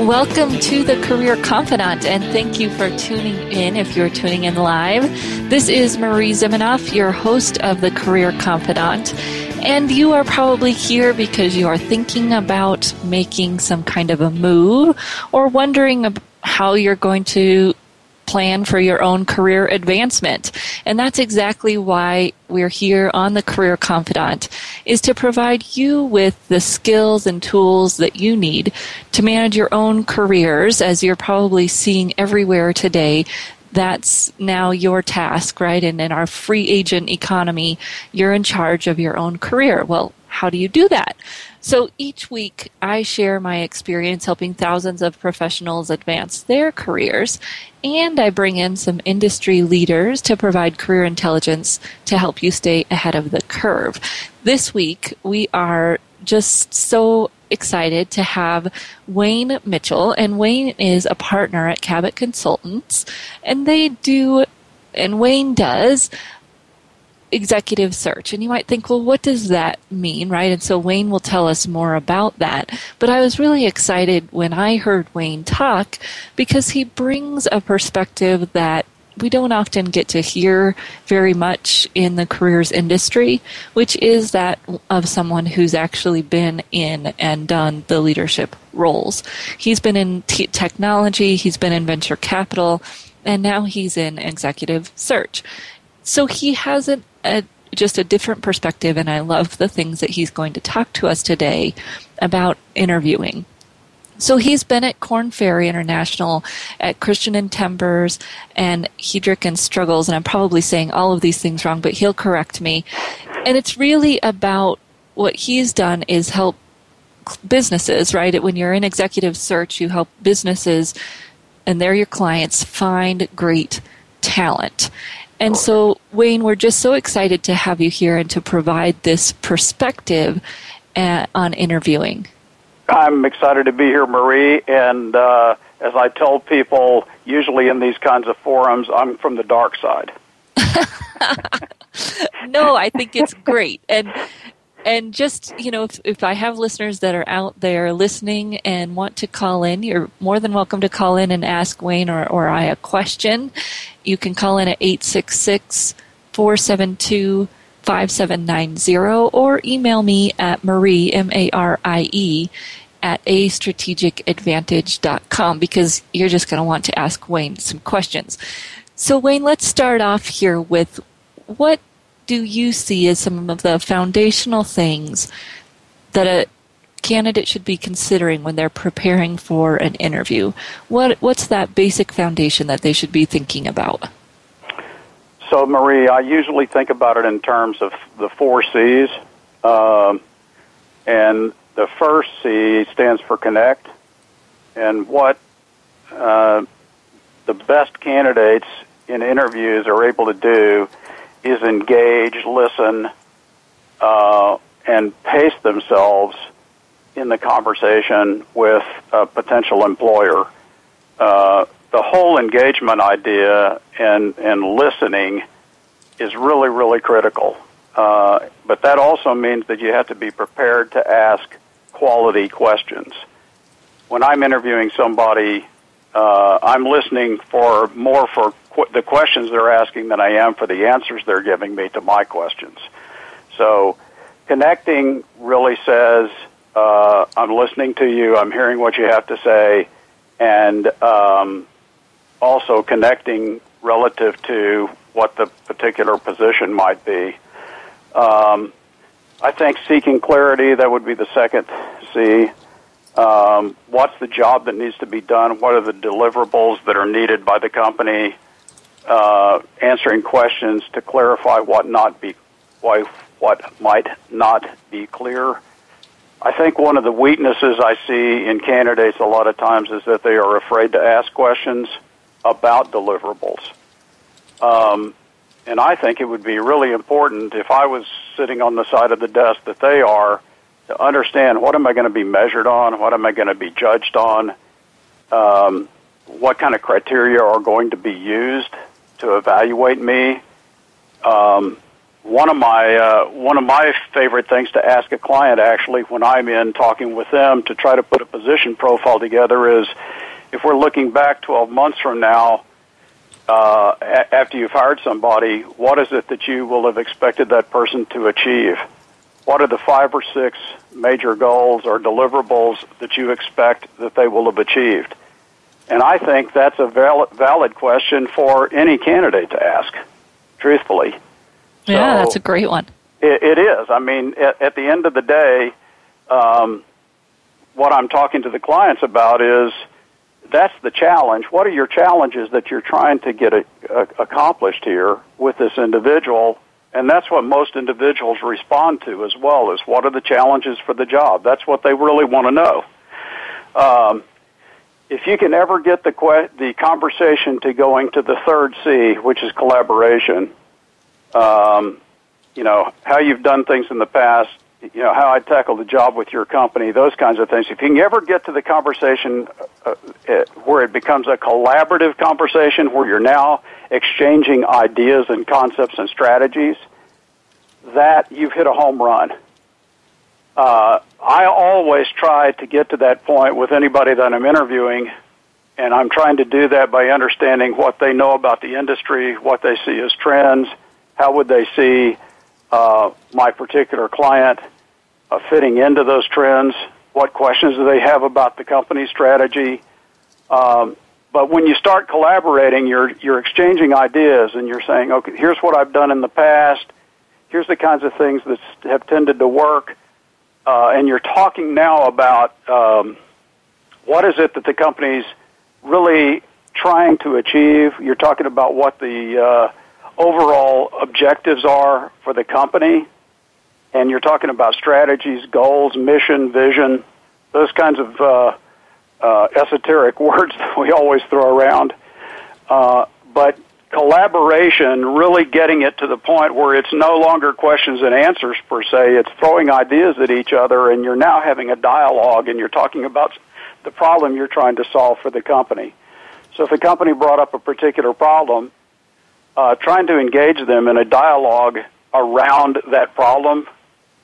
Welcome to the Career Confidante, and thank you for tuning in if you're tuning in live. This is Marie Zimenoff, your host of the Career Confidante. And you are probably here because you are thinking about making some kind of a move or wondering how you're going to plan for your own career advancement. And that's exactly why we're here on the Career Confidante is to provide you with the skills and tools that you need to manage your own careers as you're probably seeing everywhere today that's now your task, right? And in our free agent economy, you're in charge of your own career. Well, how do you do that? So each week, I share my experience helping thousands of professionals advance their careers, and I bring in some industry leaders to provide career intelligence to help you stay ahead of the curve. This week, we are just so excited to have Wayne Mitchell, and Wayne is a partner at Cabot Consultants, and they do, and Wayne does executive search. And you might think, well, what does that mean, right? And so Wayne will tell us more about that. But I was really excited when I heard Wayne talk because he brings a perspective that we don't often get to hear very much in the careers industry, which is that of someone who's actually been in and done the leadership roles. He's been in t- technology, he's been in venture capital, and now he's in executive search. So he has a, a just a different perspective, and I love the things that he's going to talk to us today about interviewing. So he's been at Korn Ferry International, at Christian and Timbers, and Heidrick and Struggles, and I'm probably saying all of these things wrong, but he'll correct me. And it's really about what he's done is help businesses, right? When you're in executive search, you help businesses, and they're your clients, find great talent. And so, Wayne, we're just so excited to have you here and to provide this perspective at, uh, on interviewing. I'm excited to be here, Marie. And uh, as I tell people, usually in these kinds of forums, I'm from the dark side. no, I think it's great. And and just you know if, if i have listeners that are out there listening and want to call in you're more than welcome to call in and ask wayne or, or i a question. You can call in at 866 472 5790 or email me at marie m-a-r-i-e at a strategic strategicadvantage.com because you're just going to want to ask wayne some questions. So wayne let's start off here with what do you see as some of the foundational things that a candidate should be considering when they're preparing for an interview? What what's that basic foundation that they should be thinking about? So, Marie, I usually think about it in terms of the four C's, um, and the first C stands for connect, and what uh, the best candidates in interviews are able to do is engage, listen, uh, and pace themselves in the conversation with a potential employer. Uh, the whole engagement idea and, and listening is really, really critical. Uh, but that also means that you have to be prepared to ask quality questions. When I'm interviewing somebody, uh, I'm listening for more for qu- the questions they're asking than I am for the answers they're giving me to my questions. So, connecting really says, uh, I'm listening to you, I'm hearing what you have to say, and um, also connecting relative to what the particular position might be. Um, I think seeking clarity, that would be the second C. Um, what's the job that needs to be done? What are the deliverables that are needed by the company? uh, answering questions to clarify what not be why what might not be clear. I think one of the weaknesses I see in candidates a lot of times is that they are afraid to ask questions about deliverables. Um, and I think it would be really important if I was sitting on the side of the desk that they are to understand what am I going to be measured on, what am I going to be judged on, um, what kind of criteria are going to be used to evaluate me. Um, one of my uh, one of my favorite things to ask a client actually when I'm in talking with them to try to put a position profile together is if we're looking back 12 months from now uh, a- after you've hired somebody, what is it that you will have expected that person to achieve? What are the five or six major goals or deliverables that you expect that they will have achieved? And I think that's a valid, valid question for any candidate to ask, truthfully. Yeah, so that's a great one. It, it is. I mean, at, at, the end of the day, um, what I'm talking to the clients about is that's the challenge. What are your challenges that you're trying to get a, a, accomplished here with this individual? And that's what most individuals respond to as well is what are the challenges for the job? That's what they really want to know. Um, if you can ever get the que- the conversation to going to the third C, which is collaboration, um, you know, how you've done things in the past, you know, how I tackle the job with your company, those kinds of things. If you can ever get to the conversation uh, uh, where it becomes a collaborative conversation, where you're now exchanging ideas and concepts and strategies, that you've hit a home run. Uh, I always try to get to that point with anybody that I'm interviewing, and I'm trying to do that by understanding what they know about the industry, what they see as trends, how would they see uh, my particular client uh, fitting into those trends? What questions do they have about the company strategy? Um, but when you start collaborating, you're you're exchanging ideas, and you're saying, okay, here's what I've done in the past. Here's the kinds of things that have tended to work, uh, and you're talking now about um, what is it that the company's really trying to achieve. You're talking about what the uh, overall objectives are for the company, and you're talking about strategies, goals, mission, vision, those kinds of uh, uh, esoteric words that we always throw around. Uh, but collaboration, really getting it to the point where it's no longer questions and answers per se, it's throwing ideas at each other, and you're now having a dialogue and you're talking about the problem you're trying to solve for the company. So if a company brought up a particular problem, uh, trying to engage them in a dialogue around that problem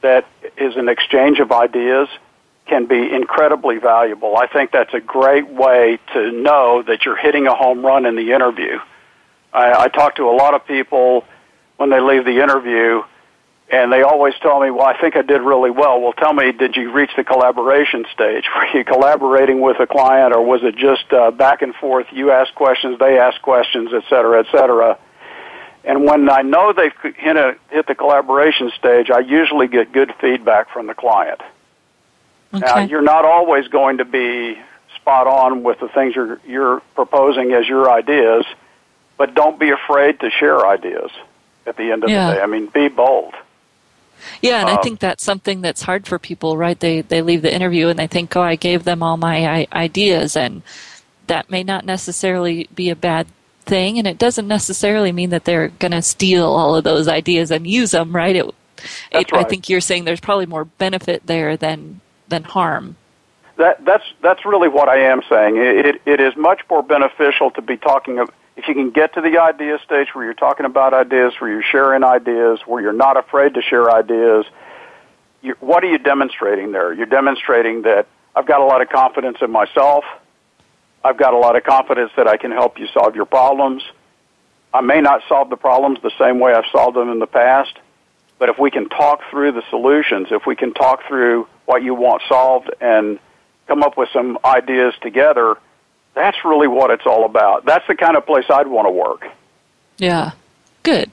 that is an exchange of ideas can be incredibly valuable. I think that's a great way to know that you're hitting a home run in the interview. I, I talk to a lot of people when they leave the interview, and they always tell me, "Well, I think I did really well." Well, tell me, did you reach the collaboration stage? Were you collaborating with a client, or was it just uh, back and forth? You ask questions, they ask questions, et cetera, et cetera. And when I know they've hit, a, hit the collaboration stage, I usually get good feedback from the client. Okay. Now, you're not always going to be spot on with the things you're, you're proposing as your ideas, but don't be afraid to share ideas at the end of yeah. the day. I mean, be bold. Yeah, and um, I think that's something that's hard for people, right? They they leave the interview and they think, "Oh, I gave them all my I- ideas," and that may not necessarily be a bad thing, and it doesn't necessarily mean that they're going to steal all of those ideas and use them, right? It, it, right. I think you're saying there's probably more benefit there than than harm. That that's that's really what I am saying. It, it, it is much more beneficial to be talking of if you can get to the idea stage where you're talking about ideas, where you're sharing ideas, where you're not afraid to share ideas. You, what are you demonstrating there? You're demonstrating that I've got a lot of confidence in myself. I've got a lot of confidence that I can help you solve your problems. I may not solve the problems the same way I've solved them in the past, but if we can talk through the solutions, if we can talk through what you want solved and come up with some ideas together, that's really what it's all about. That's the kind of place I'd want to work. Yeah. Good.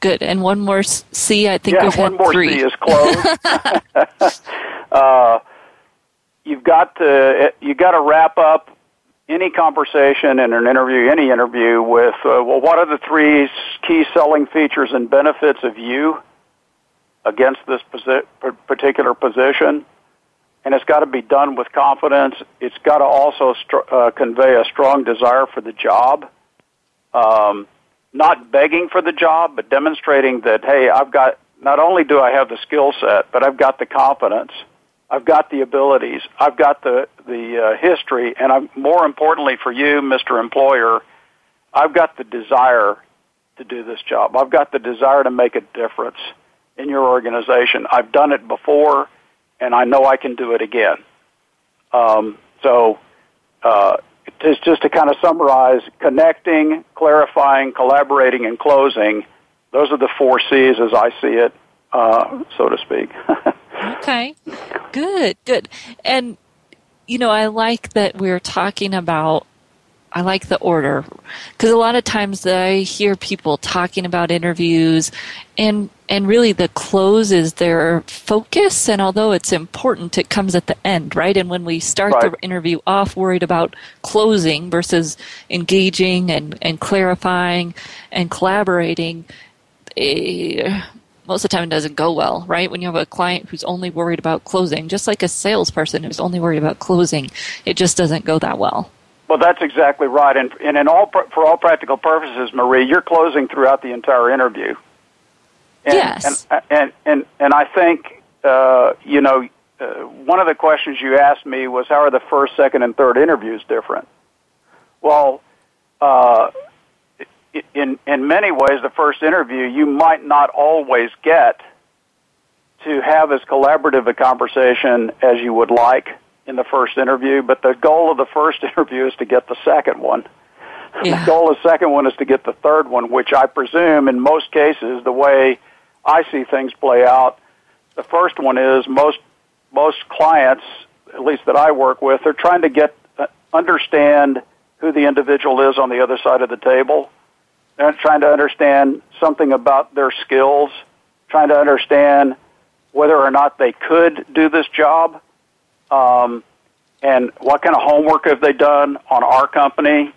Good. And one more C, I think yeah, we've had one more three. C is closed. uh, you've got to you got to wrap up any conversation in an interview, any interview with, uh, well, what are the three key selling features and benefits of you against this posi- particular position? and it's got to be done with confidence. It's got to also str- uh, convey a strong desire for the job. Um, not begging for the job, but demonstrating that, hey, I've got, not only do I have the skill set, but I've got the confidence. I've got the abilities. I've got the, the uh, history. And I'm, more importantly for you, Mr. Employer, I've got the desire to do this job. I've got the desire to make a difference in your organization. I've done it before and I know I can do it again. Um, so, uh, just, just to kind of summarize, connecting, clarifying, collaborating, and closing, those are the four C's as I see it, uh, so to speak. okay, good, good. And, you know, I like that we're talking about I like the order because a lot of times I hear people talking about interviews and and really the close is their focus and although it's important it comes at the end right and when we start right. the interview off worried about closing versus engaging and, and clarifying and collaborating eh, most of the time it doesn't go well, right? When you have a client who's only worried about closing, just like a salesperson who's only worried about closing, it just doesn't go that well. Well, that's exactly right, and and in all for all practical purposes, Marie, you're closing throughout the entire interview. And, yes. And and and and I think uh, you know uh, one of the questions you asked me was how are the first, second, and third interviews different? Well, uh, in in many ways, the first interview you might not always get to have as collaborative a conversation as you would like in the first interview, but the goal of the first interview is to get the second one. Yeah. The goal of the second one is to get the third one, which I presume in most cases, the way I see things play out, the first one is most most clients, at least that I work with, are trying to get uh, understand who the individual is on the other side of the table. Trying to understand something about their skills, trying to understand whether or not they could do this job um, and what kind of homework have they done on our company?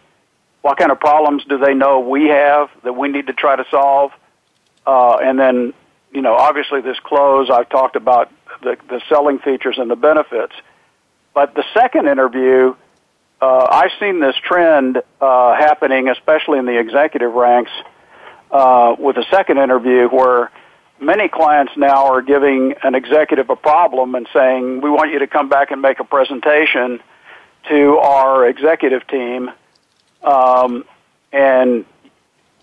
What kind of problems do they know we have that we need to try to solve? Uh, and then, you know, obviously this close, I've talked about the, the selling features and the benefits. But the second interview, uh, I've seen this trend uh, happening, especially in the executive ranks, uh, with a second interview where many clients now are giving an executive a problem and saying, we want you to come back and make a presentation to our executive team. Um, and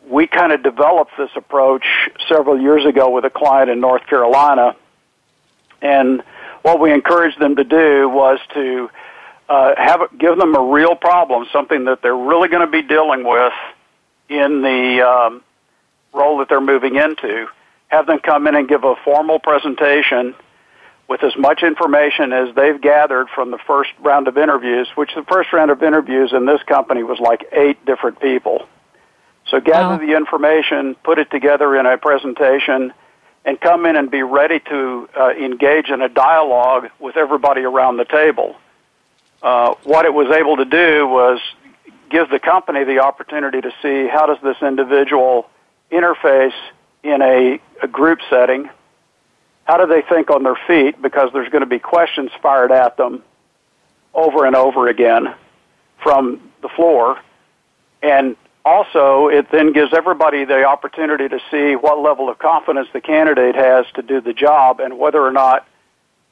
we kind of developed this approach several years ago with a client in North Carolina. And what we encouraged them to do was to uh, have give them a real problem, something that they're really going to be dealing with in the um, role that they're moving into, have them come in and give a formal presentation with as much information as they've gathered from the first round of interviews, which the first round of interviews in this company was like eight different people. So gather wow. the information, put it together in a presentation, and come in and be ready to uh, engage in a dialogue with everybody around the table. Uh, what it was able to do was give the company the opportunity to see how does this individual interface in a, a group setting? How do they think on their feet? Because there's going to be questions fired at them over and over again from the floor. And also, it then gives everybody the opportunity to see what level of confidence the candidate has to do the job and whether or not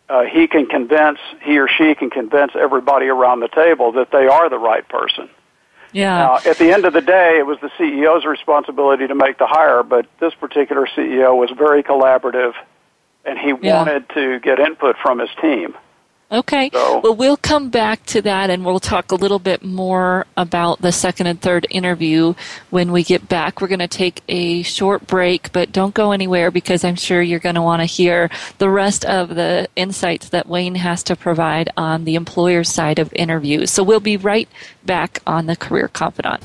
uh, he can convince, he or she can convince everybody around the table that they are the right person. Yeah. Now, at the end of the day, it was the CEO's responsibility to make the hire, but this particular CEO was very collaborative, and he yeah. wanted to get input from his team. Okay. So, well, we'll come back to that and we'll talk a little bit more about the second and third interview when we get back. We're going to take a short break, but don't go anywhere because I'm sure you're going to want to hear the rest of the insights that Wayne has to provide on the employer side of interviews. So we'll be right back on the Career Confidante.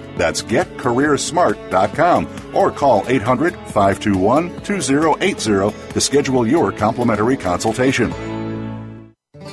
That's getcareersmart.com or call 800 521 2080 to schedule your complimentary consultation.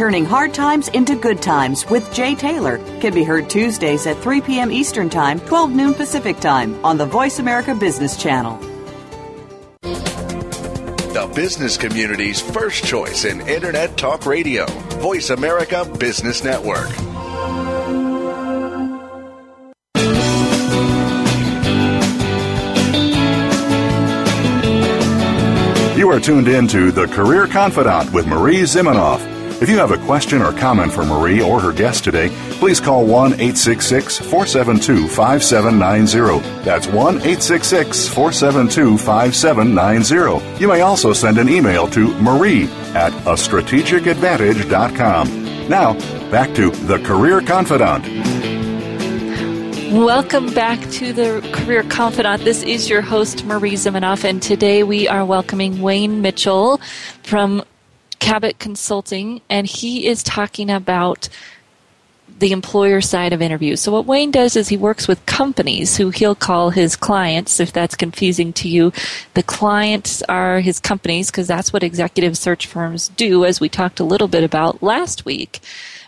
Turning Hard Times into Good Times with Jay Taylor can be heard Tuesdays at 3 p.m. Eastern Time, 12 noon Pacific Time on the Voice America Business Channel. The business community's first choice in Internet Talk Radio, Voice America Business Network. You are tuned in to The Career Confidante with Marie Zimenoff. If you have a question or comment for Marie or her guest today, please call 1 866 472 5790. That's 1 866 472 5790. You may also send an email to marie at a strategic strategicadvantage.com. Now, back to The Career Confidante. Welcome back to the Career Confidante. This is your host, Marie Zimenoff, and today we are welcoming Wayne Mitchell from Cabot Consulting, and he is talking about the employer side of interviews. So what Wayne does is he works with companies who he'll call his clients, if that's confusing to you. The clients are his companies because that's what executive search firms do, as we talked a little bit about last week.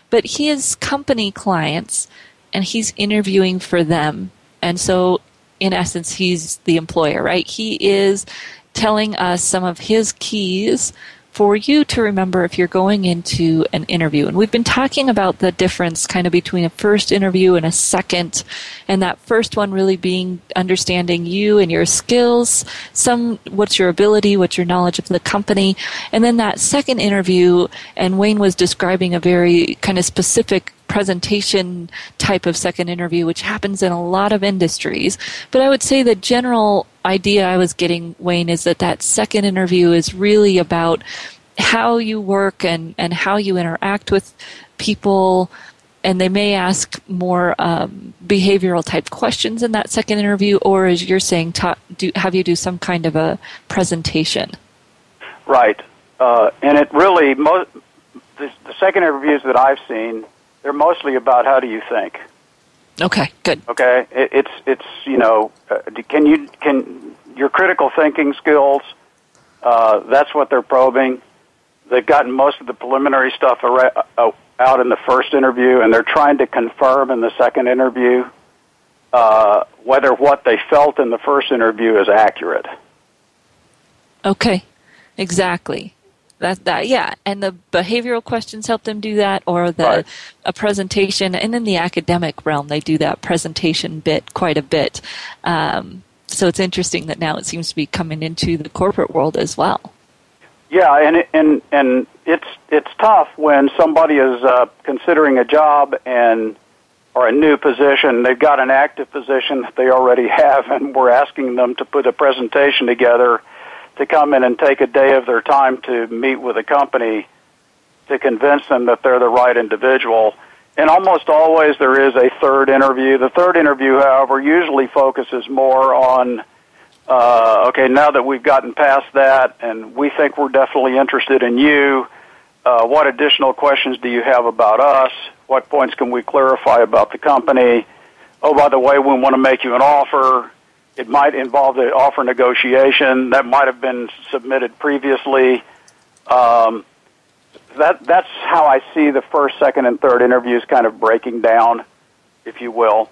But he his company clients, and he's interviewing for them. And so, in essence, he's the employer, right? He is telling us some of his keys for you to remember if you're going into an interview. And we've been talking about the difference kind of between a first interview and a second, and that first one really being understanding you and your skills, some what's your ability, what's your knowledge of the company, and then that second interview, and Wayne was describing a very kind of specific presentation type of second interview, which happens in a lot of industries. But I would say the general idea I was getting, Wayne, is that that second interview is really about how you work and, and how you interact with people. And they may ask more um, behavioral type questions in that second interview, or as you're saying, ta- do, have you do some kind of a presentation. Right. Uh, and it really, mo- the, the second interviews that I've seen, they're mostly about how do you think. Okay, good. Okay, it, it's it's you know, uh, can you can your critical thinking skills? Uh, that's what they're probing. They've gotten most of the preliminary stuff ar- uh, out in the first interview, and they're trying to confirm in the second interview uh, whether what they felt in the first interview is accurate. Okay, exactly. That that yeah, and the behavioral questions help them do that, or the Right. a presentation, and in the academic realm, they do that presentation bit quite a bit. Um, so it's interesting that now it seems to be coming into the corporate world as well. Yeah, and it- and and it's it's tough when somebody is uh, considering a job and or a new position. They've got an active position that they already have, and we're asking them to put a presentation together to come in and take a day of their time to meet with a company to convince them that they're the right individual. And almost always there is a third interview. The third interview, however, usually focuses more on uh, okay, now that we've gotten past that and we think we're definitely interested in you, uh, what additional questions do you have about us? What points can we clarify about the company? Oh, by the way, we want to make you an offer. It might involve the offer negotiation that might have been submitted previously. Um, that that's how I see the first, second, and third interviews kind of breaking down, if you will.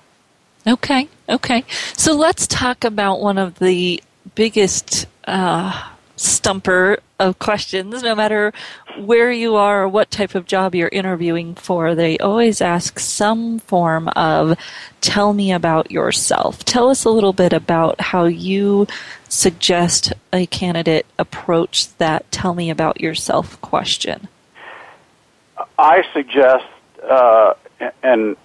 Okay, okay. So let's talk about one of the biggest uh, stumper of questions, no matter where you are or what type of job you're interviewing for, they always ask some form of tell me about yourself. Tell us a little bit about how you suggest a candidate approach that tell me about yourself question. I suggest, uh, and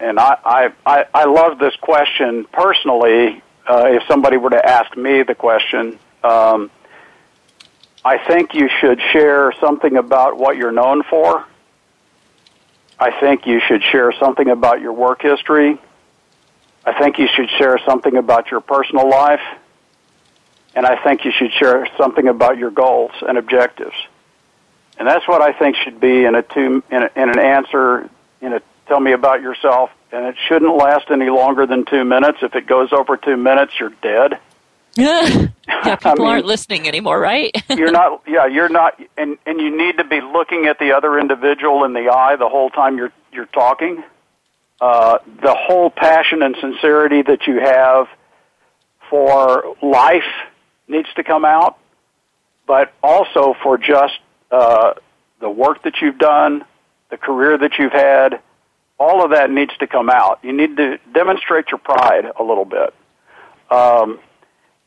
and I, I I love this question personally. Uh, if somebody were to ask me the question, um, I think you should share something about what you're known for. I think you should share something about your work history. I think you should share something about your personal life. And I think you should share something about your goals and objectives. And that's what I think should be in a two in, a, in an answer in a tell me about yourself. And it shouldn't last any longer than two minutes. If it goes over two minutes, you're dead. Yeah, people I mean, aren't listening anymore, right? you're not. Yeah, you're not, and and you need to be looking at the other individual in the eye the whole time you're you're talking. Uh, the whole passion and sincerity that you have for life needs to come out, but also for just uh, the work that you've done, the career that you've had. All of that needs to come out. You need to demonstrate your pride a little bit. Um,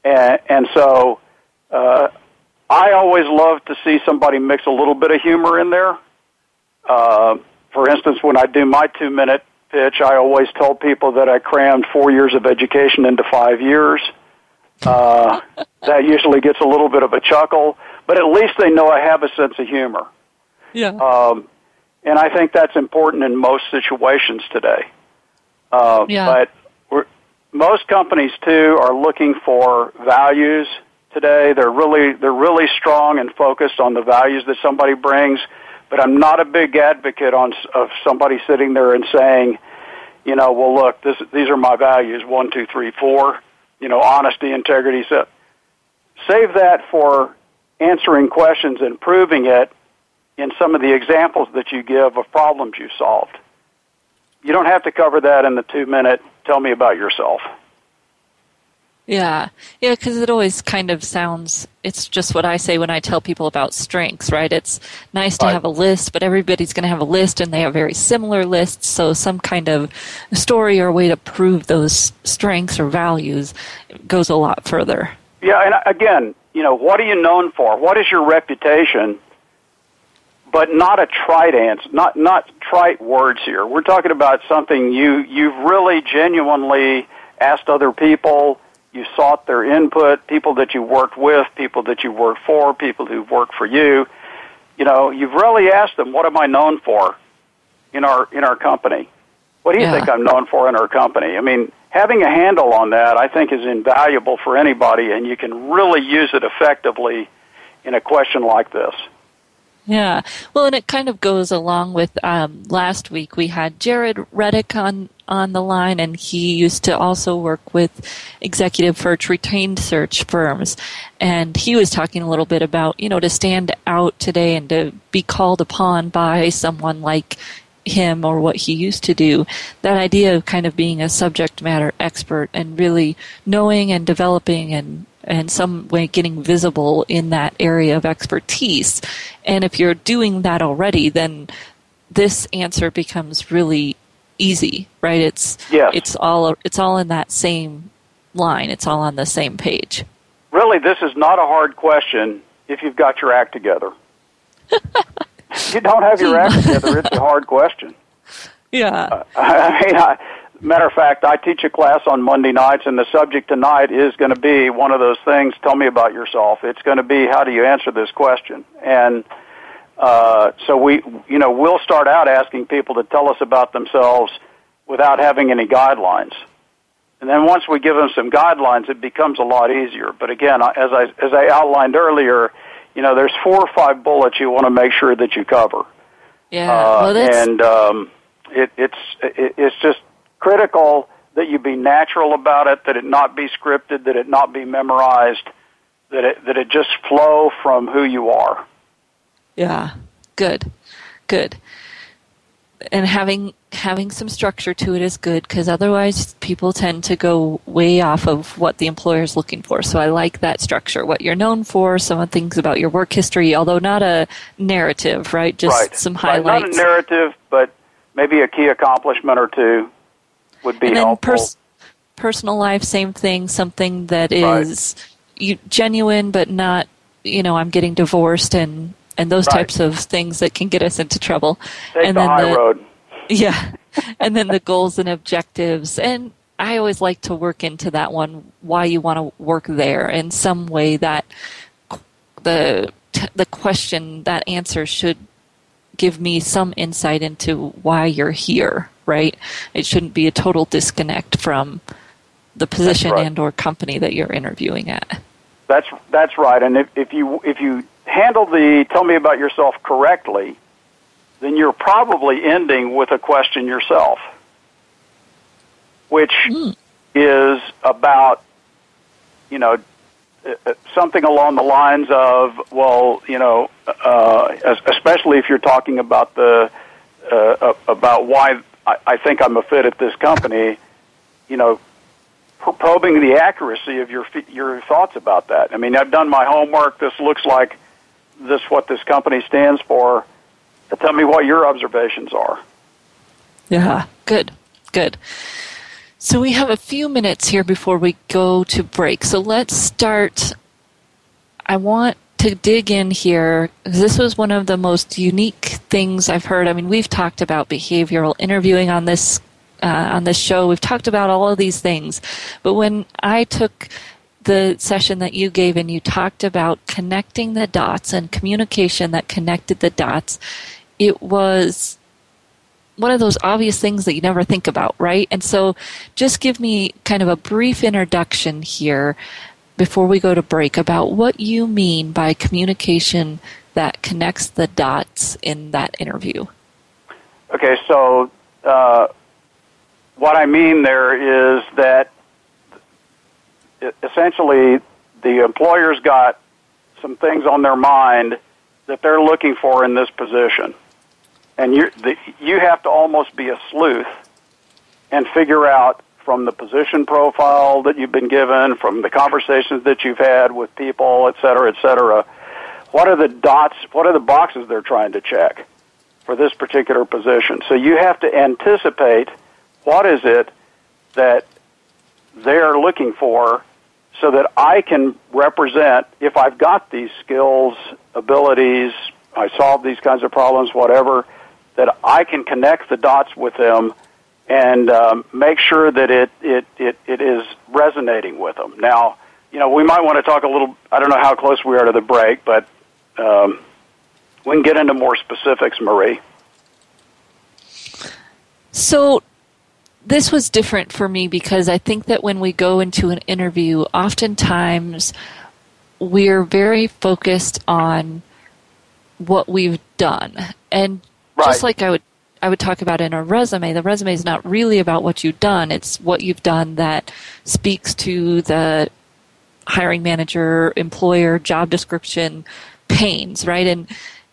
and, and so uh, I always love to see somebody mix a little bit of humor in there. Uh, for instance, when I do my two minute pitch, I always tell people that I crammed four years of education into five years. Uh, that usually gets a little bit of a chuckle, but at least they know I have a sense of humor. Yeah. Um, and I think that's important in most situations today. Uh, yeah. But most companies too are looking for values today. They're really they're really strong and focused on the values that somebody brings. But I'm not a big advocate on of somebody sitting there and saying, you know, well, look, this, these are my values: one, two, three, four. You know, honesty, integrity. So save that for answering questions and proving it in some of the examples that you give of problems you solved. You don't have to cover that in the two minute tell me about yourself. Yeah, yeah, because it always kind of sounds. It's just what I say when I tell people about strengths, right? It's nice to right. have a list, but everybody's going to have a list, and they have very similar lists. So some kind of story or way to prove those strengths or values goes a lot further. Yeah, and uh, again, you know, what are you known for? What is your reputation? But not a trite answer, not not trite words here. We're talking about something you you've really genuinely asked other people. You sought their input, people that you worked with, people that you worked for, people who worked for you. You know, you've really asked them, "What am I known for in our in our company? What do you yeah. think I'm known for in our company?" I mean, having a handle on that, I think, is invaluable for anybody, and you can really use it effectively in a question like this. Yeah. Well, and it kind of goes along with um, last week. We had Jared Reddick on on the line, and he used to also work with executive search, retained search firms. And he was talking a little bit about, you know, to stand out today and to be called upon by someone like him or what he used to do. That idea of kind of being a subject matter expert and really knowing and developing and and some way getting visible in that area of expertise. And if you're doing that already, then this answer becomes really easy, right? It's yes. it's all it's all in that same line. It's all on the same page. Really, this is not a hard question if you've got your act together. you don't have your act together, it's a hard question. Yeah. Uh, I mean, I, Matter of fact, I teach a class on Monday nights, and the subject tonight is going to be one of those things. Tell me about yourself. It's going to be how do you answer this question? And uh, so we, you know, we'll start out asking people to tell us about themselves without having any guidelines. And then once we give them some guidelines, it becomes a lot easier. But again, as I as I outlined earlier, you know, there's four or five bullets you want to make sure that you cover. Yeah, uh, well, and um, it, it's it, it's just critical that you be natural about it, that it not be scripted, that it not be memorized, that it that it just flow from who you are. Yeah, good, good. and having having some structure to it is good because otherwise people tend to go way off of what the employer is looking for. So I like that structure. What you're known for, some of the things about your work history, although not a narrative, right? Just right. some right. highlights. Not a narrative, but maybe a key accomplishment or two would be and then helpful. pers- personal life, same thing. Something that is Right. you, genuine, but not. You know, I'm getting divorced and and those Right. types of things that can get us into trouble. Take and the then high the, road. Yeah. and then the goals and objectives. And I always like to work into that one why you want to work there in some way that the the question that answer should give me some insight into why you're here, right? It shouldn't be a total disconnect from the position right. and or company that you're interviewing at. That's that's right. And if, if you if you handle the tell me about yourself correctly, then you're probably ending with a question yourself, which hmm. is about you know something along the lines of well you know uh, es- especially if you're talking about the uh, uh, about why I, I think I'm a fit at this company, you know probing the accuracy of your fe- your thoughts about that. I mean, I've done my homework. This looks like this what this company stands for. Tell me what your observations are. Yeah, good, good. So we have a few minutes here before we go to break. So let's start. I want to dig in here. This was one of the most unique things I've heard. I mean, we've talked about behavioral interviewing on this uh, on this show. We've talked about all of these things, but when I took the session that you gave and you talked about connecting the dots and communication that connected the dots, it was one of those obvious things that you never think about, right? And so just give me kind of a brief introduction here before we go to break about what you mean by communication that connects the dots in that interview. Okay, so uh, what I mean there is that essentially the employer's got some things on their mind that they're looking for in this position. And you you have to almost be a sleuth and figure out from the position profile that you've been given, from the conversations that you've had with people, et cetera, et cetera, what are the dots, what are the boxes they're trying to check for this particular position. So you have to anticipate what is it that they're looking for so that I can represent, if I've got these skills, abilities, I solve these kinds of problems, whatever, that I can connect the dots with them and um, make sure that it, it, it, it is resonating with them. Now, you know, we might want to talk a little, I don't know how close we are to the break, but um, we can get into more specifics, Marie. So this was different for me because I think that when we go into an interview, oftentimes we're very focused on what we've done. And just like I would I would talk about in a resume, the resume is not really about what you've done. It's what you've done that speaks to the hiring manager, employer, job description pains, right? And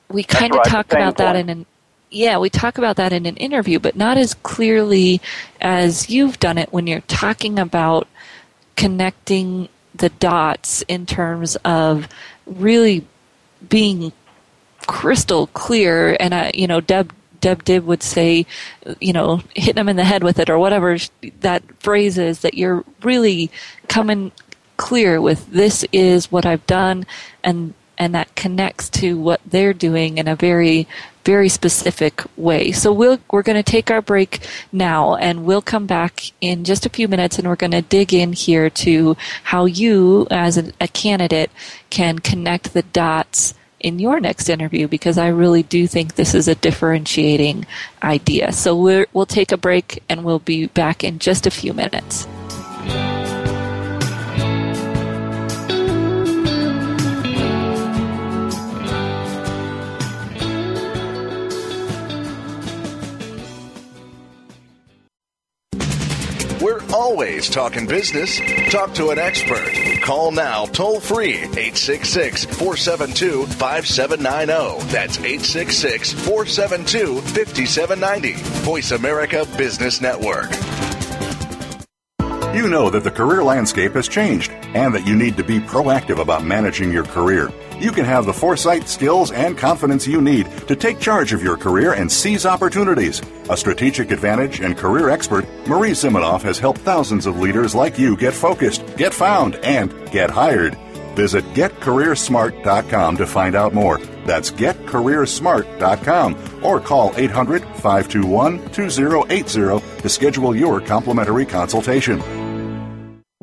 we kind right, of the talk about that point. in an yeah, we talk about that in an interview, but not as clearly as you've done it when you're talking about connecting the dots in terms of really being crystal clear. And I, you know, Deb Deb Dib would say, you know, hitting them in the head with it or whatever that phrase is. That you're really coming clear with this is what I've done, and and that connects to what they're doing in a very very specific way. So we'll, we're going to take our break now and we'll come back in just a few minutes and we're going to dig in here to how you as a, a candidate can connect the dots in your next interview because I really do think this is a differentiating idea. So we're, we'll take a break and we'll be back in just a few minutes. Always talking business. Talk to an expert. Call now toll free 866 472 5790. That's 866 472 5790. Voice America Business Network. You know that the career landscape has changed and that you need to be proactive about managing your career. You can have the foresight, skills, and confidence you need to take charge of your career and seize opportunities. A strategic advantage and career expert, Marie Zimenoff has helped thousands of leaders like you get focused, get found, and get hired. Visit getcareersmart.com to find out more. That's getcareersmart.com or call 800 521 2080 to schedule your complimentary consultation.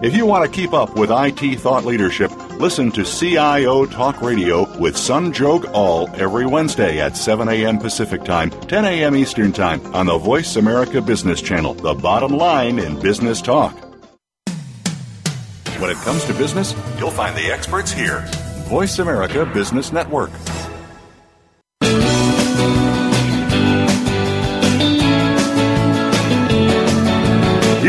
If you want to keep up with IT thought leadership, listen to CIO Talk Radio with Sanjog Aul every Wednesday at 7 a.m. Pacific Time, 10 a.m. Eastern Time on the Voice America Business Channel, the bottom line in business talk. When it comes to business, you'll find the experts here. Voice America Business Network.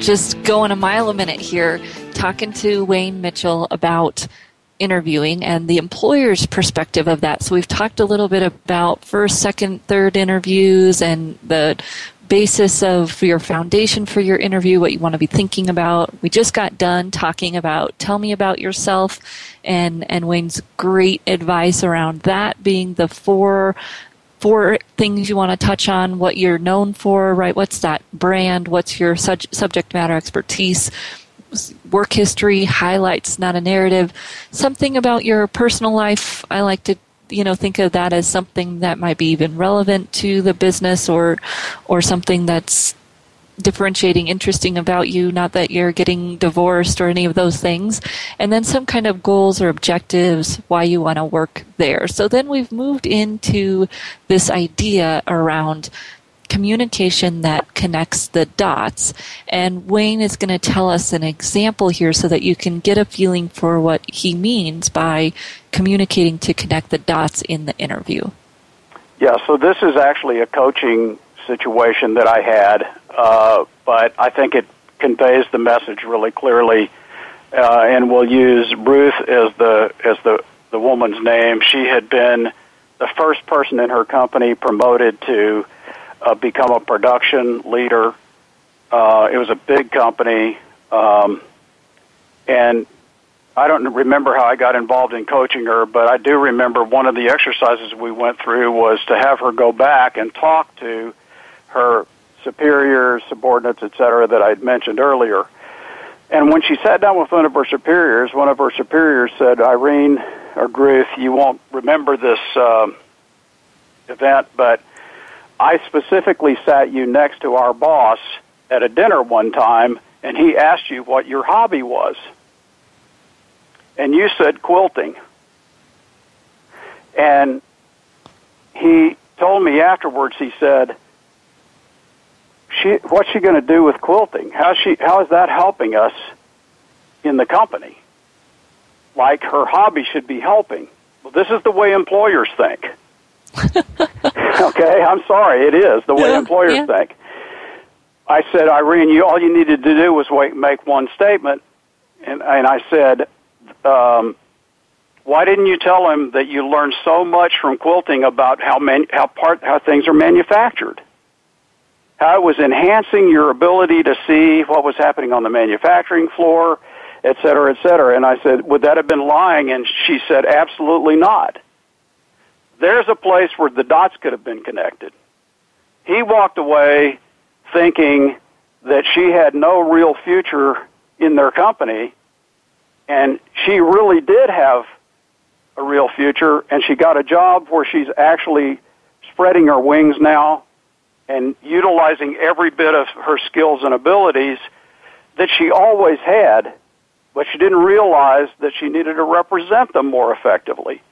just going a mile a minute here talking to Wayne Mitchell about interviewing and the employer's perspective of that. So we've talked a little bit about first, second, third interviews and the basis of your foundation for your interview, what you want to be thinking about. We just got done talking about tell me about yourself and and Wayne's great advice around that being the four four things you want to touch on, what you're known for, right? What's that brand? What's your subject matter expertise? Work history, highlights, not a narrative. Something about your personal life. I like to, you know, think of that as something that might be even relevant to the business or, or something that's differentiating interesting about you, not that you're getting divorced or any of those things, and then some kind of goals or objectives, why you want to work there. So then we've moved into this idea around communication that connects the dots. And Wayne is going to tell us an example here so that you can get a feeling for what he means by communicating to connect the dots in the interview. Yeah, so this is actually a coaching situation that I had, uh, but I think it conveys the message really clearly. Uh, and we'll use Ruth as the as the the woman's name. She had been the first person in her company promoted to uh, become a production leader. Uh, it was a big company, um, and I don't remember how I got involved in coaching her, but I do remember one of the exercises we went through was to have her go back and talk to her superiors, subordinates, etc., that I'd mentioned earlier. And when she sat down with one of her superiors, one of her superiors said, Irene or Ruth, you won't remember this uh, event, but I specifically sat you next to our boss at a dinner one time, and he asked you what your hobby was. And you said quilting. And he told me afterwards, he said, she, what's she going to do with quilting? How she, how is that helping us in the company? Like her hobby should be helping. Well, this is the way employers think. okay, I'm sorry, it is the way yeah, employers yeah. think. I said, Irene, you all you needed to do was wait, make one statement, and and I said, um, why didn't you tell him that you learned so much from quilting about how man, how part how things are manufactured? How it was enhancing your ability to see what was happening on the manufacturing floor, et cetera, et cetera. And I said, would that have been lying? And she said, absolutely not. there's a place where the dots could have been connected. He walked away thinking that she had no real future in their company, and she really did have a real future, and she got a job where she's actually spreading her wings now and utilizing every bit of her skills and abilities that she always had, but she didn't realize that she needed to represent them more effectively.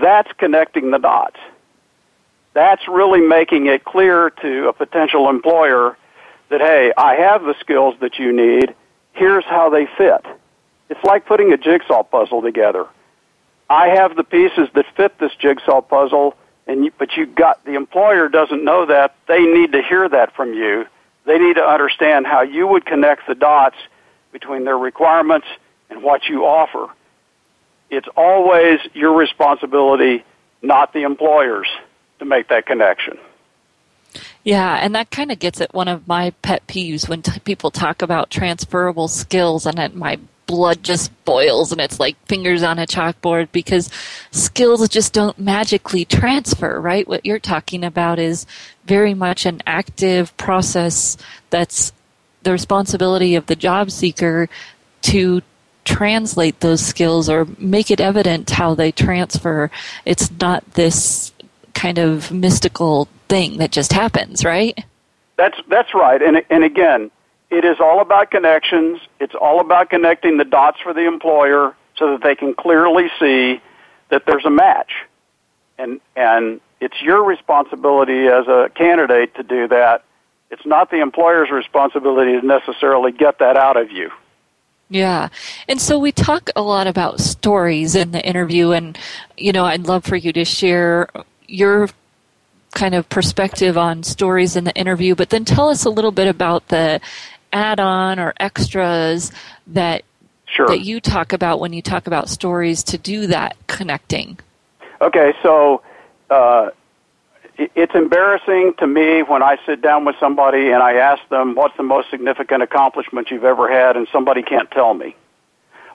That's connecting the dots. That's really making it clear to a potential employer that, hey, I have the skills that you need. Here's how they fit. It's like putting a jigsaw puzzle together. I have the pieces that fit this jigsaw puzzle, and you, but you got the employer doesn't know that. They need to hear that from you. They need to understand how you would connect the dots between their requirements and what you offer. It's always your responsibility, not the employer's, to make that connection. Yeah, and that kind of gets at one of my pet peeves when t- people talk about transferable skills, and it, my blood just boils and it's like fingers on a chalkboard because skills just don't magically transfer, right? What you're talking about is very much an active process that's the responsibility of the job seeker to translate those skills or make it evident how they transfer. It's not this kind of mystical thing that just happens, right? That's that's right. And and again, it is all about connections. It's all about connecting the dots for the employer so that they can clearly see that there's a match. And, and it's your responsibility as a candidate to do that. It's not the employer's responsibility to necessarily get that out of you. Yeah. And so we talk a lot about stories in the interview and you know, I'd love for you to share your kind of perspective on stories in the interview, but then tell us a little bit about the add-on or extras that sure. that you talk about when you talk about stories to do that connecting? Okay, so uh, it's embarrassing to me when I sit down with somebody and I ask them what's the most significant accomplishment you've ever had, and somebody can't tell me.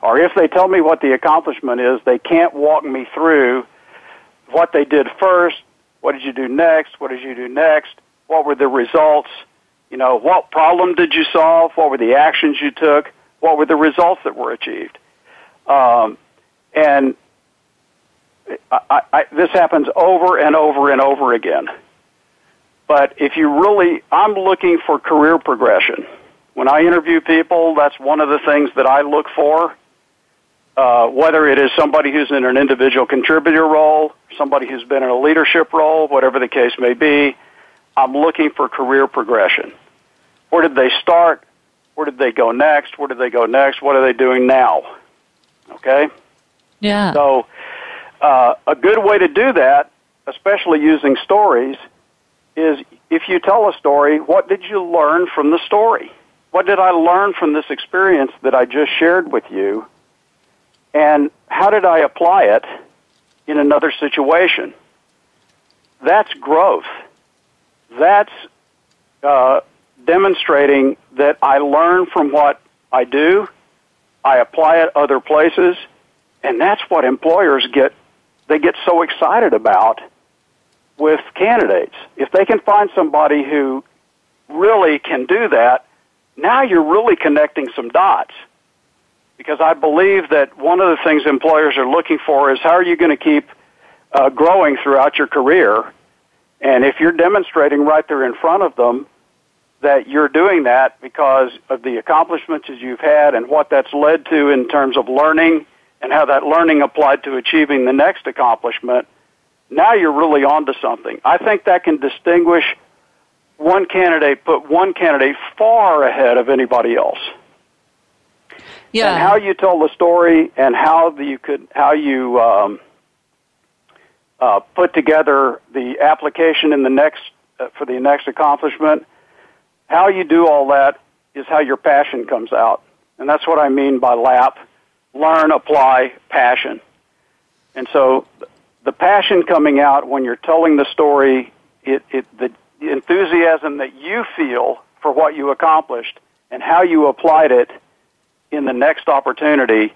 Or if they tell me what the accomplishment is, they can't walk me through what they did first, what did you do next, what did you do next, what were the results, you know, what problem did you solve? What were the actions you took? What were the results that were achieved? Um, and I, I, this happens over and over and over again. But if you really, I'm looking for career progression. When I interview people, that's one of the things that I look for. Uh, whether it is somebody who's in an individual contributor role, somebody who's been in a leadership role, whatever the case may be, I'm looking for career progression. Where did they start? Where did they go next? Where did they go next? What are they doing now? Okay? Yeah. So, uh, a good way to do that, especially using stories, is if you tell a story, what did you learn from the story? What did I learn from this experience that I just shared with you? And how did I apply it in another situation? That's growth. That's uh, demonstrating that I learn from what I do, I apply it other places, and that's what employers get they get so excited about with candidates. If they can find somebody who really can do that, now you're really connecting some dots. Because I believe that one of the things employers are looking for is how are you going to keep uh, growing throughout your career? And if you're demonstrating right there in front of them that you're doing that because of the accomplishments that you've had and what that's led to in terms of learning and how that learning applied to achieving the next accomplishment, now you're really onto something. I think that can distinguish one candidate, put one candidate far ahead of anybody else. Yeah. And how you tell the story and how you could how you um, uh, put together the application in the next uh, for the next accomplishment how you do all that is how your passion comes out. And that's what I mean by LAP learn, apply, passion. And so the passion coming out when you're telling the story, it, it, the enthusiasm that you feel for what you accomplished and how you applied it in the next opportunity,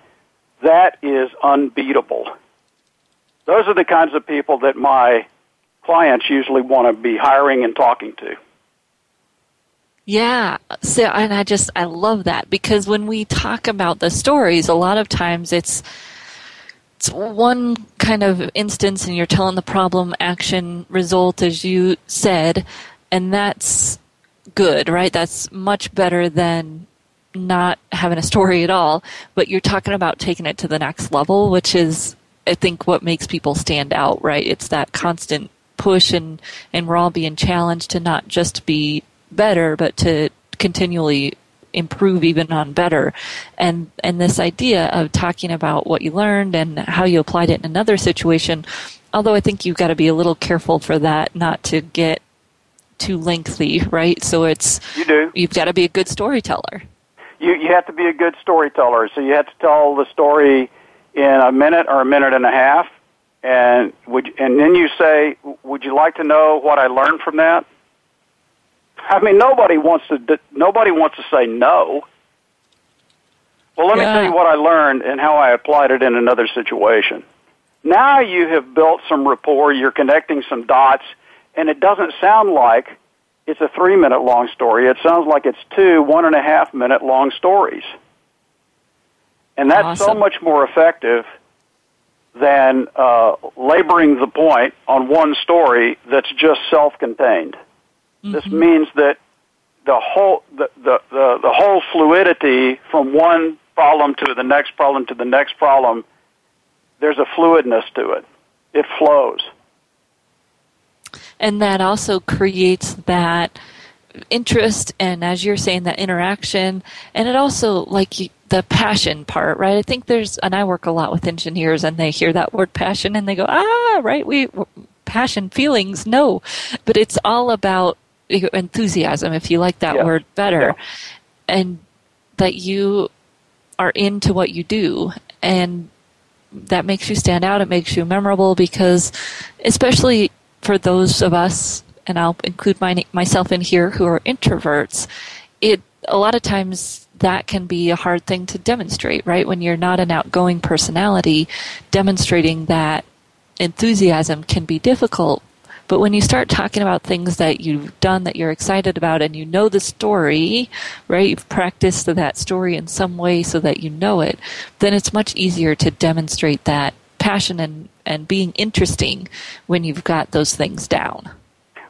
that is unbeatable. those are the kinds of people that my clients usually want to be hiring and talking to. Yeah. So, and I just, I love that because when we talk about the stories, a lot of times it's, it's one kind of instance and you're telling the problem, action, result, as you said, and that's good, right? That's much better than not having a story at all, but you're talking about taking it to the next level, which is, I think, what makes people stand out, right? It's that constant push and, and we're all being challenged to not just be better, but to continually improve even on better. And and this idea of talking about what you learned and how you applied it in another situation, although I think you've got to be a little careful for that not to get too lengthy, right? So it's you do. You've got to be a good storyteller. You you have to be a good storyteller. So you have to tell the story in a minute or a minute and a half. And would and then you say, "Would you like to know what I learned from that?" I mean, nobody wants to. Nobody wants to say no. Well, let Yeah. me tell you what I learned and how I applied it in another situation. Now you have built some rapport. You're connecting some dots, and it doesn't sound like it's a three minute long story. It sounds like it's two one and a half minute long stories. And that's so much more effective than uh, laboring the point on one story that's just self contained. This means that the whole the, the, the, the whole fluidity from one problem to the next problem to the next problem, there's a fluidness to it. It flows. and that also creates that interest and as you're saying that interaction and it also like you, the passion part right i think there's and i work a lot with engineers and they hear that word passion and they go ah right we passion feelings no but it's all about enthusiasm if you like that Yeah. word better. And that you are into what you do. And that makes you stand out. It makes you memorable because especially for those of us and I'll include my, myself in here who are introverts it a lot of times that can be a hard thing to demonstrate right? When you're not an outgoing personality demonstrating that enthusiasm can be difficult but when you start talking about things that you've done that you're excited about and you know the story, right? You've practiced that story in some way so that you know it, then it's much easier to demonstrate that passion and, and being interesting when you've got those things down.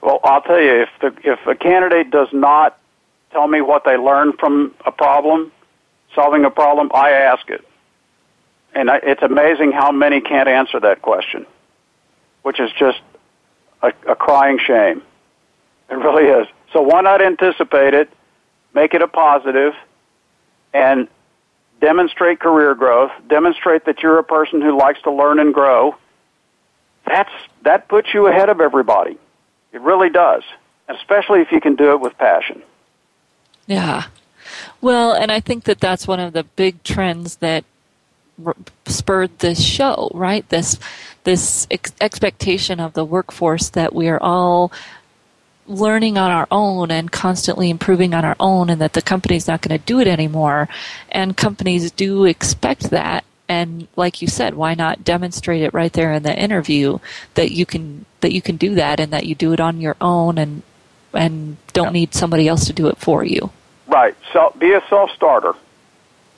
Well, I'll tell you, if the if a candidate does not tell me what they learned from a problem, solving a problem, I ask it, and I, it's amazing how many can't answer that question, which is just a, a crying shame. It really is. So why not anticipate it, make it a positive, and demonstrate career growth. Demonstrate that you're a person who likes to learn and grow. That's that puts you ahead of everybody. It really does, especially if you can do it with passion. Yeah. Well, and I think that that's one of the big trends that spurred this show, right? This this ex- expectation of the workforce that we are all learning on our own and constantly improving on our own and that the company's not going to do it anymore. And companies do expect that. And like you said, why not demonstrate it right there in the interview that you can that you can do that and that you do it on your own and and don't need somebody else to do it for you. Right. So be a self starter.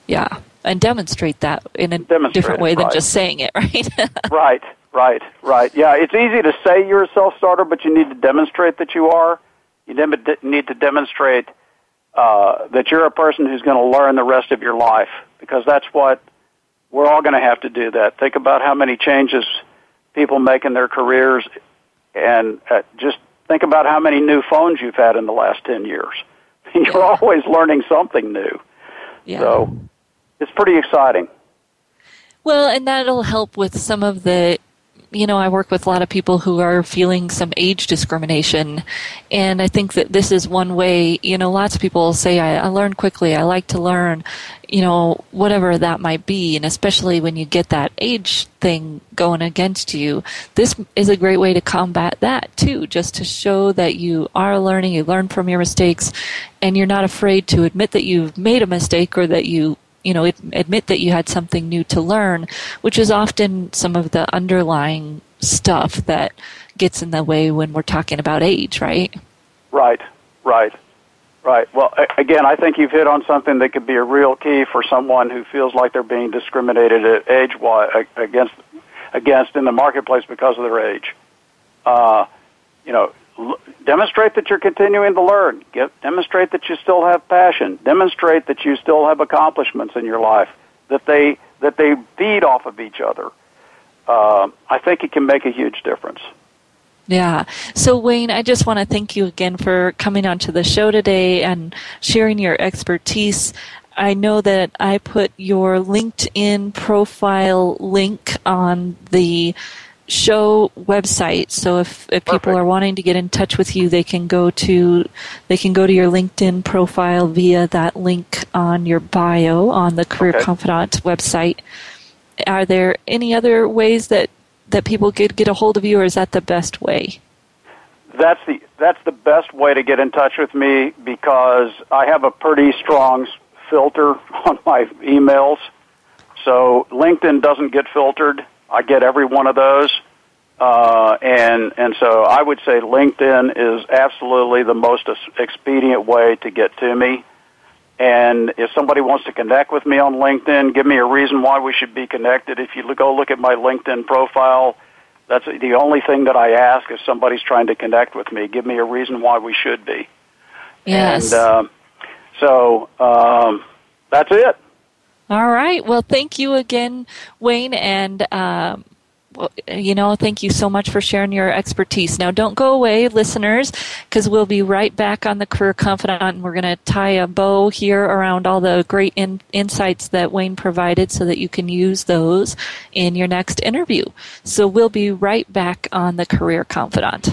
Yeah. And demonstrate that in a Demonstrate different it, way than just saying it, right? right. Right. Right. Yeah. It's easy to say you're a self starter, but you need to demonstrate that you are. You need to demonstrate uh, that you're a person who's going to learn the rest of your life because that's what we're all going to have to do. That. Think about how many changes people make in their careers, and uh, just think about how many new phones you've had in the last ten years. You're Yeah. always learning something new. yeah. So it's pretty exciting. Well, and that'll help with some of the, you know, I work with a lot of people who are feeling some age discrimination. And I think that this is one way, you know, lots of people say, I, I learn quickly, I like to learn, you know, whatever that might be. And especially when you get that age thing going against you, this is a great way to combat that too, just to show that you are learning, you learn from your mistakes, and you're not afraid to admit that you've made a mistake or that you you know, admit that you had something new to learn, which is often some of the underlying stuff that gets in the way when we're talking about age, right? Right, right, right. Well, again, I think you've hit on something that could be a real key for someone who feels like they're being discriminated at age against against in the marketplace because of their age. Uh, you know, demonstrate that you're continuing to learn. Get, demonstrate that you still have passion. Demonstrate that you still have accomplishments in your life. That they that they feed off of each other. Uh, I think it can make a huge difference. Yeah. So, Wayne, I just want to thank you again for coming onto the show today and sharing your expertise. I know that I put your LinkedIn profile link on the show website. So if, if people are wanting to get in touch with you, they can go to they can go to your LinkedIn profile via that link on your bio on the Career okay. Confidante website. Are there any other ways that that people could get a hold of you, or is that the best way? That's the that's the best way to get in touch with me because I have a pretty strong filter on my emails. So LinkedIn doesn't get filtered I get every one of those. Uh, and and so I would say LinkedIn is absolutely the most expedient way to get to me. And if somebody wants to connect with me on LinkedIn, give me a reason why we should be connected. If you go look at my LinkedIn profile, that's the only thing that I ask if somebody's trying to connect with me. Give me a reason why we should be. Yes. And uh, so um, that's it. All right. Well, thank you again, Wayne, and um, well, you know, thank you so much for sharing your expertise. Now, don't go away, listeners, because we'll be right back on the Career Confidante, and we're going to tie a bow here around all the great in- insights that Wayne provided, so that you can use those in your next interview. So we'll be right back on the Career Confidante.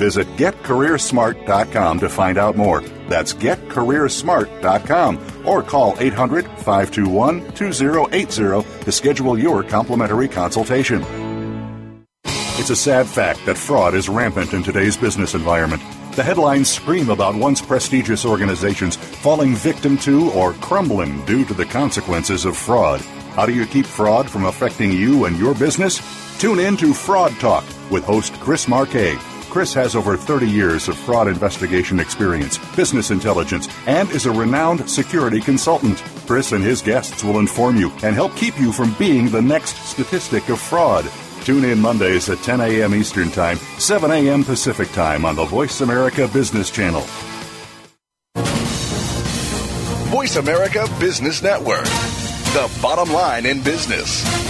Visit getcareersmart.com to find out more. That's getcareersmart.com or call 800 521 2080 to schedule your complimentary consultation. It's a sad fact that fraud is rampant in today's business environment. The headlines scream about once prestigious organizations falling victim to or crumbling due to the consequences of fraud. How do you keep fraud from affecting you and your business? Tune in to Fraud Talk with host Chris Marquet Chris has over 30 years of fraud investigation experience, business intelligence, and is a renowned security consultant. Chris and his guests will inform you and help keep you from being the next statistic of fraud. Tune in Mondays at 10 a.m. Eastern Time, 7 a.m. Pacific Time on the Voice America Business Channel. Voice America Business Network, the bottom line in business.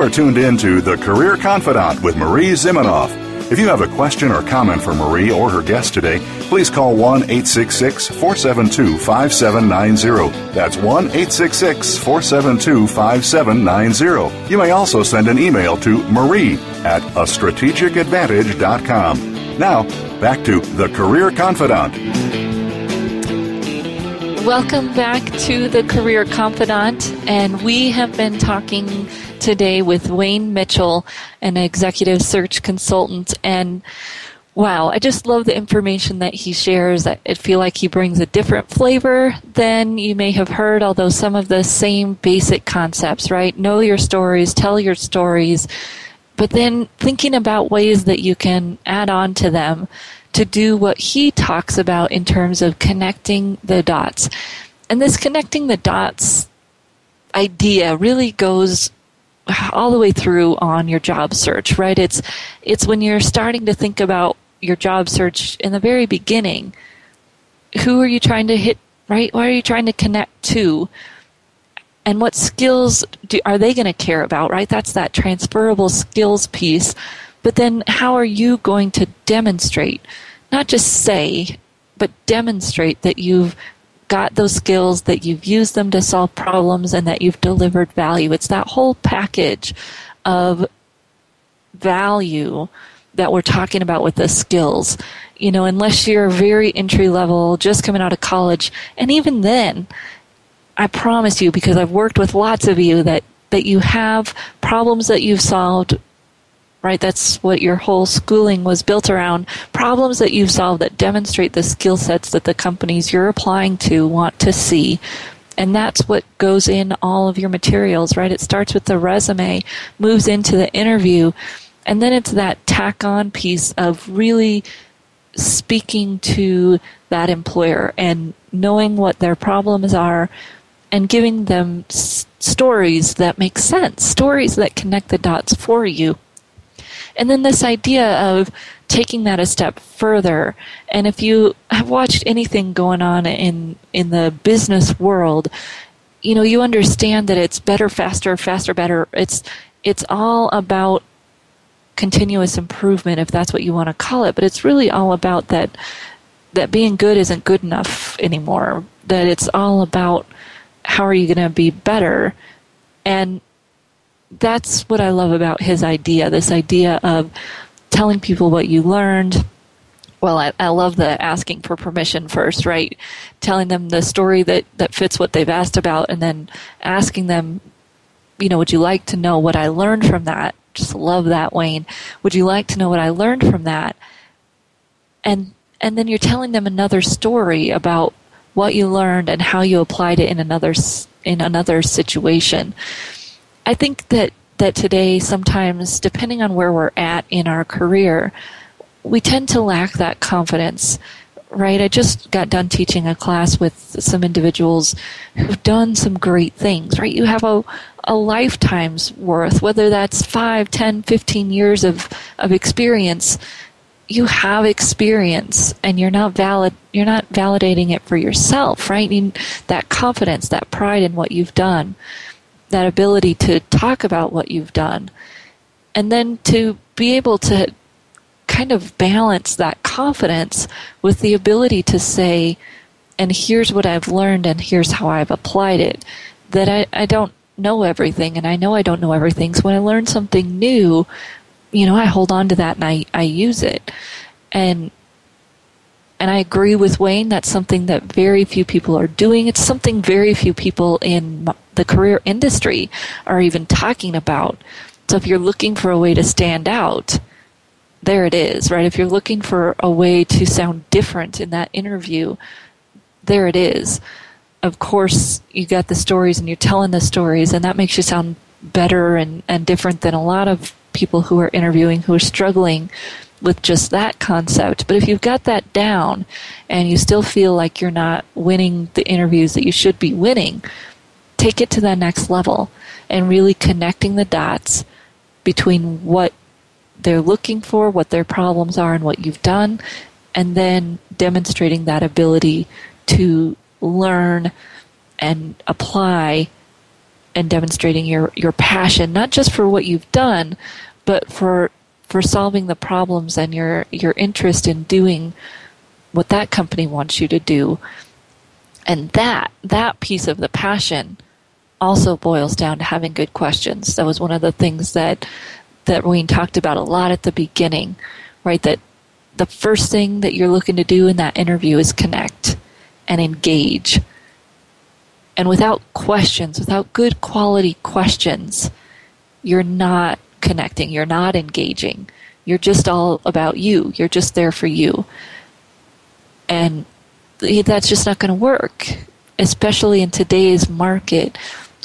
You are tuned in to The Career Confidante with Marie Zimenoff. If you have a question or comment for Marie or her guest today, please call 1 866 472 5790. That's 1 866 472 5790. You may also send an email to marie at a strategicadvantage.com. Now, back to The Career Confidante. Welcome back to The Career Confidante, and we have been talking today with Wayne Mitchell, an executive search consultant. And wow, I just love the information that he shares. I feel like he brings a different flavor than you may have heard, although some of the same basic concepts, right? Know your stories, tell your stories, but then thinking about ways that you can add on to them to do what he talks about in terms of connecting the dots. And this connecting the dots idea really goes all the way through on your job search, right? It's it's when you're starting to think about your job search in the very beginning, who are you trying to hit, right? What are you trying to connect to? And what skills do, are they going to care about, right? That's that transferable skills piece. But then how are you going to demonstrate, not just say, but demonstrate that you've got those skills, that you've used them to solve problems, and that you've delivered value. It's that whole package of value that we're talking about with the skills. You know, unless you're very entry level, just coming out of college, and even then, I promise you, because I've worked with lots of you, that, that you have problems that you've solved right? That's what your whole schooling was built around. Problems that you've solved that demonstrate the skill sets that the companies you're applying to want to see. And that's what goes in all of your materials, right? It starts with the resume, moves into the interview, and then it's that tack on piece of really speaking to that employer and knowing what their problems are and giving them s- stories that make sense, stories that connect the dots for you. And then this idea of taking that a step further. And if you have watched anything going on in in the business world, you know, you understand that it's better, faster, faster, better. It's it's all about continuous improvement if that's what you want to call it, but it's really all about that that being good isn't good enough anymore. That it's all about how are you going to be better and that's what I love about his idea this idea of telling people what you learned. Well, I, I love the asking for permission first, right? Telling them the story that, that fits what they've asked about, and then asking them, you know, would you like to know what I learned from that? Just love that, Wayne. Would you like to know what I learned from that? And and then you're telling them another story about what you learned and how you applied it in another in another situation. I think that that today sometimes depending on where we're at in our career we tend to lack that confidence right? I just got done teaching a class with some individuals who've done some great things right? You have a, a lifetime's worth whether that's 5 10 15 years of, of experience you have experience and you're not valid you're not validating it for yourself right? You, that confidence that pride in what you've done that ability to talk about what you've done and then to be able to kind of balance that confidence with the ability to say and here's what I've learned and here's how I've applied it that I, I don't know everything and I know I don't know everything. So when I learn something new you know I hold on to that and I, I use it. And and I agree with Wayne, that's something that very few people are doing. It's something very few people in the career industry are even talking about. So if you're looking for a way to stand out, there it is, right? If you're looking for a way to sound different in that interview, there it is. Of course, you got the stories and you're telling the stories, and that makes you sound better and, and different than a lot of people who are interviewing who are struggling with just that concept. But if you've got that down and you still feel like you're not winning the interviews that you should be winning, take it to the next level and really connecting the dots between what they're looking for, what their problems are, and what you've done, and then demonstrating that ability to learn and apply and demonstrating your, your passion, not just for what you've done, but for for solving the problems and your your interest in doing what that company wants you to do. And that that piece of the passion also boils down to having good questions. That was one of the things that that Wayne talked about a lot at the beginning, right? That the first thing that you're looking to do in that interview is connect and engage. And without questions, without good quality questions, you're not connecting. You're not engaging. You're just all about you. You're just there for you. And that's just not going to work, especially in today's market.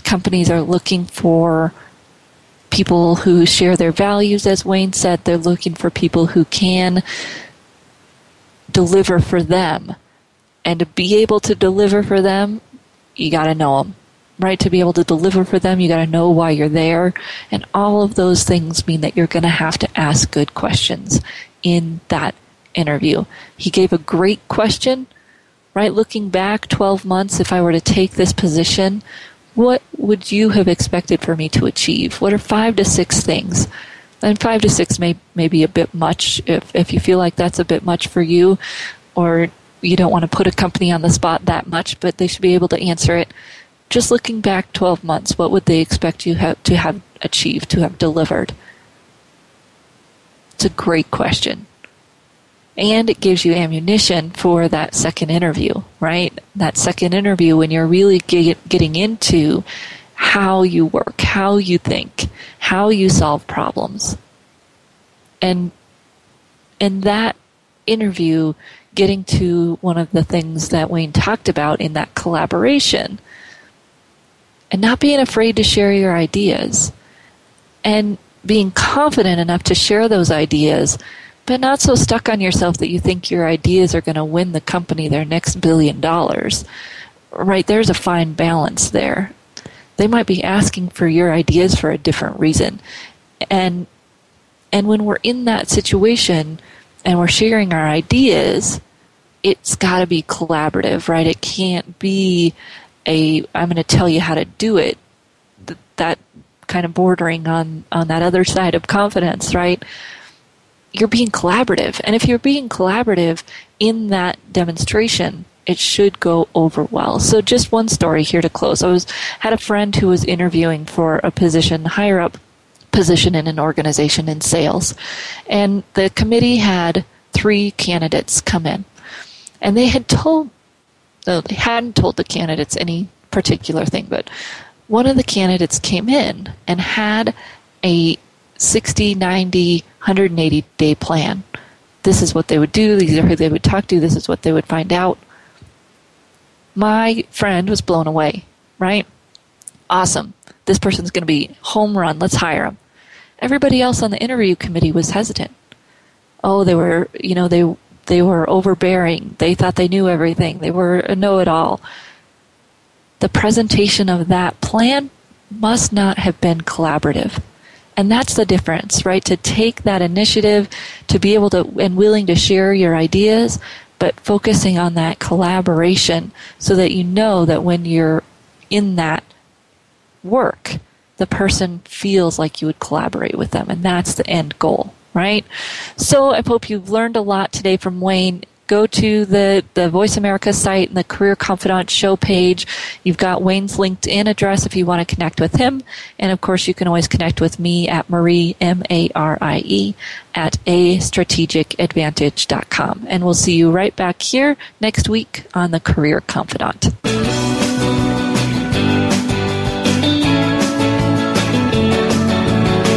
Companies are looking for people who share their values, as Wayne said. They're looking for people who can deliver for them. And to be able to deliver for them, you got to know them right? To be able to deliver for them, you got to know why you're there. And all of those things mean that you're going to have to ask good questions in that interview. He gave a great question, right? Looking back 12 months, if I were to take this position, what would you have expected for me to achieve? What are five to six things? And five to six may, may be a bit much if, if you feel like that's a bit much for you, or you don't want to put a company on the spot that much, but they should be able to answer it. Just looking back 12 months, what would they expect you have, to have achieved, to have delivered? It's a great question. And it gives you ammunition for that second interview, right? That second interview when you're really get, getting into how you work, how you think, how you solve problems. And in that interview, getting to one of the things that Wayne talked about in that collaboration and not being afraid to share your ideas and being confident enough to share those ideas, but not so stuck on yourself that you think your ideas are going to win the company their next billion dollars. Right, there's a fine balance there. They might be asking for your ideas for a different reason. And and when we're in that situation and we're sharing our ideas, it's got to be collaborative, right? It can't be a I'm going to tell you how to do it. That kind of bordering on on that other side of confidence, right? You're being collaborative, and if you're being collaborative in that demonstration, it should go over well. So just one story here to close. I was had a friend who was interviewing for a position higher up position in an organization in sales. And the committee had three candidates come in. And they had told they hadn't told the candidates any particular thing, but one of the candidates came in and had a 60, 90, 180 day plan. This is what they would do, these are who they would talk to, this is what they would find out my friend was blown away, right? Awesome. This person's going to be home run. Let's hire him. Everybody else on the interview committee was hesitant. Oh, they were, you know, they they were overbearing. They thought they knew everything. They were a know-it-all. The presentation of that plan must not have been collaborative. And that's the difference, right? To take that initiative, to be able to and willing to share your ideas, but focusing on that collaboration so that you know that when you're in that work, the person feels like you would collaborate with them, and that's the end goal, right? So I hope you've learned a lot today from Wayne go to the, the Voice America site and the Career Confidante show page. You've got Wayne's LinkedIn address if you want to connect with him. And of course, you can always connect with me at Marie, M-A-R-I-E, at a strategic strategicadvantage.com. And we'll see you right back here next week on the Career Confidante.